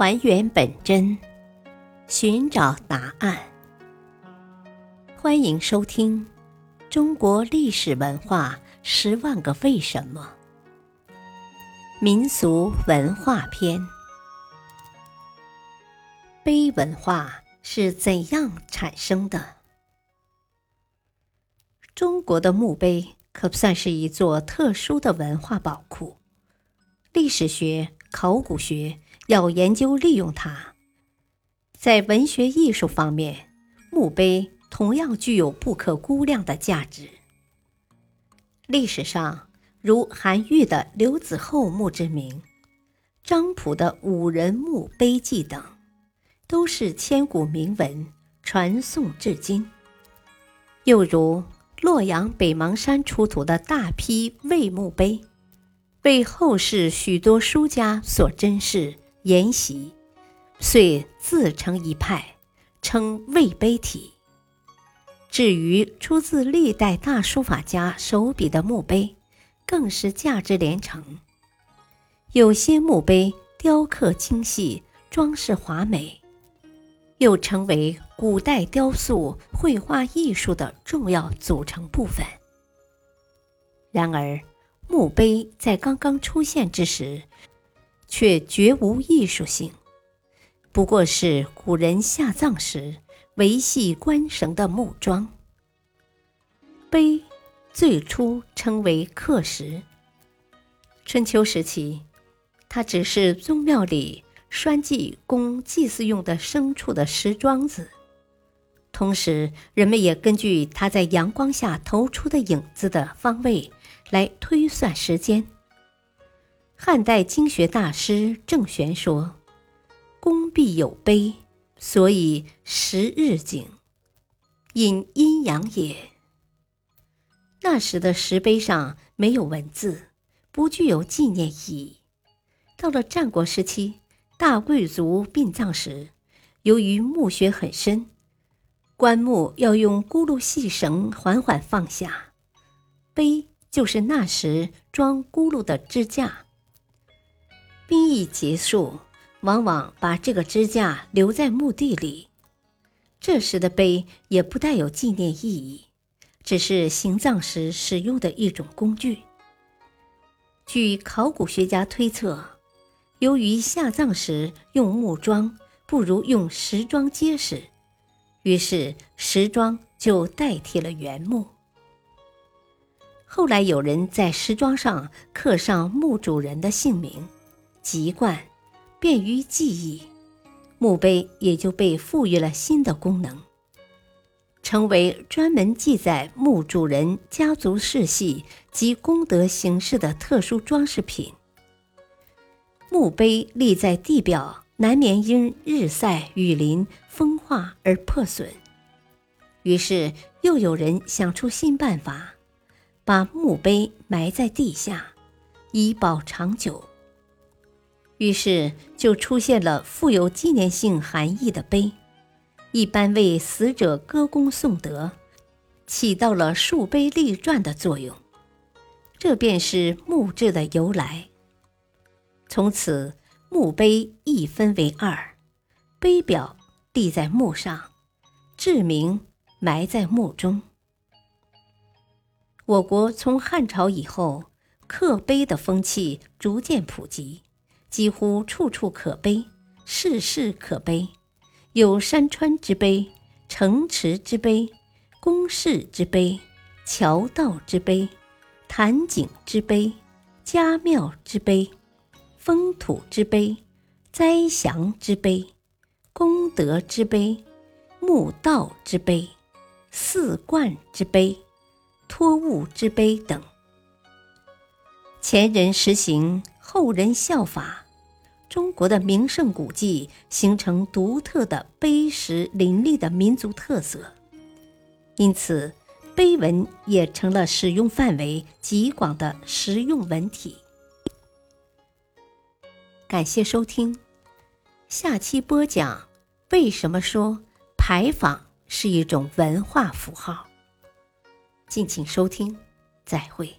还原本真，寻找答案。欢迎收听《中国历史文化十万个为什么》民俗文化篇。碑文化是怎样产生的？中国的墓碑可算是一座特殊的文化宝库，历史学、考古学。要研究利用它，在文学艺术方面，墓碑同样具有不可估量的价值。历史上，如韩愈的《刘子厚墓志铭》，张溥的《五人墓碑记》等，都是千古名文，传颂至今。又如洛阳北邙山出土的大批魏墓碑，被后世许多书家所珍视。沿袭，遂自成一派，称魏碑体。至于出自历代大书法家手笔的墓碑，更是价值连城。有些墓碑雕刻精细，装饰华美，又成为古代雕塑、绘画艺术的重要组成部分。然而，墓碑在刚刚出现之时，却绝无艺术性，不过是古人下葬时维系棺绳的木桩。碑最初称为刻石。春秋时期，它只是宗庙里拴祭供祭祀用的牲畜的石桩子，同时人们也根据它在阳光下投出的影子的方位来推算时间。汉代经学大师郑玄说：“宫必有碑，所以时日景，引阴阳也。”那时的石碑上没有文字，不具有纪念意义。到了战国时期，大贵族殡葬时，由于墓穴很深，棺木要用轱辘细绳缓缓放下，碑就是那时装轱辘的支架。兵役结束，往往把这个支架留在墓地里。这时的碑也不带有纪念意义，只是行葬时使用的一种工具。据考古学家推测，由于下葬时用木桩不如用石桩结实，于是石桩就代替了原木。后来有人在石桩上刻上墓主人的姓名。籍贯，便于记忆，墓碑也就被赋予了新的功能，成为专门记载墓主人家族世系及功德形式的特殊装饰品。墓碑立在地表，难免因日晒雨淋、风化而破损，于是又有人想出新办法，把墓碑埋在地下，以保长久。于是就出现了富有纪念性含义的碑，一般为死者歌功颂德，起到了树碑立传的作用。这便是墓志的由来。从此，墓碑一分为二：碑表立在墓上，志铭埋在墓中。我国从汉朝以后，刻碑的风气逐渐普及。几乎处处可悲，事事可悲，有山川之悲、城池之悲、宫室之悲、桥道之悲、坛景之悲、家庙之悲、风土之悲、灾祥之悲、功德之悲、墓道之碑、祀冠之悲、托物之悲等。前人实行。后人效法，中国的名胜古迹形成独特的碑石林立的民族特色，因此碑文也成了使用范围极广的实用文体。感谢收听，下期播讲为什么说牌坊是一种文化符号。敬请收听，再会。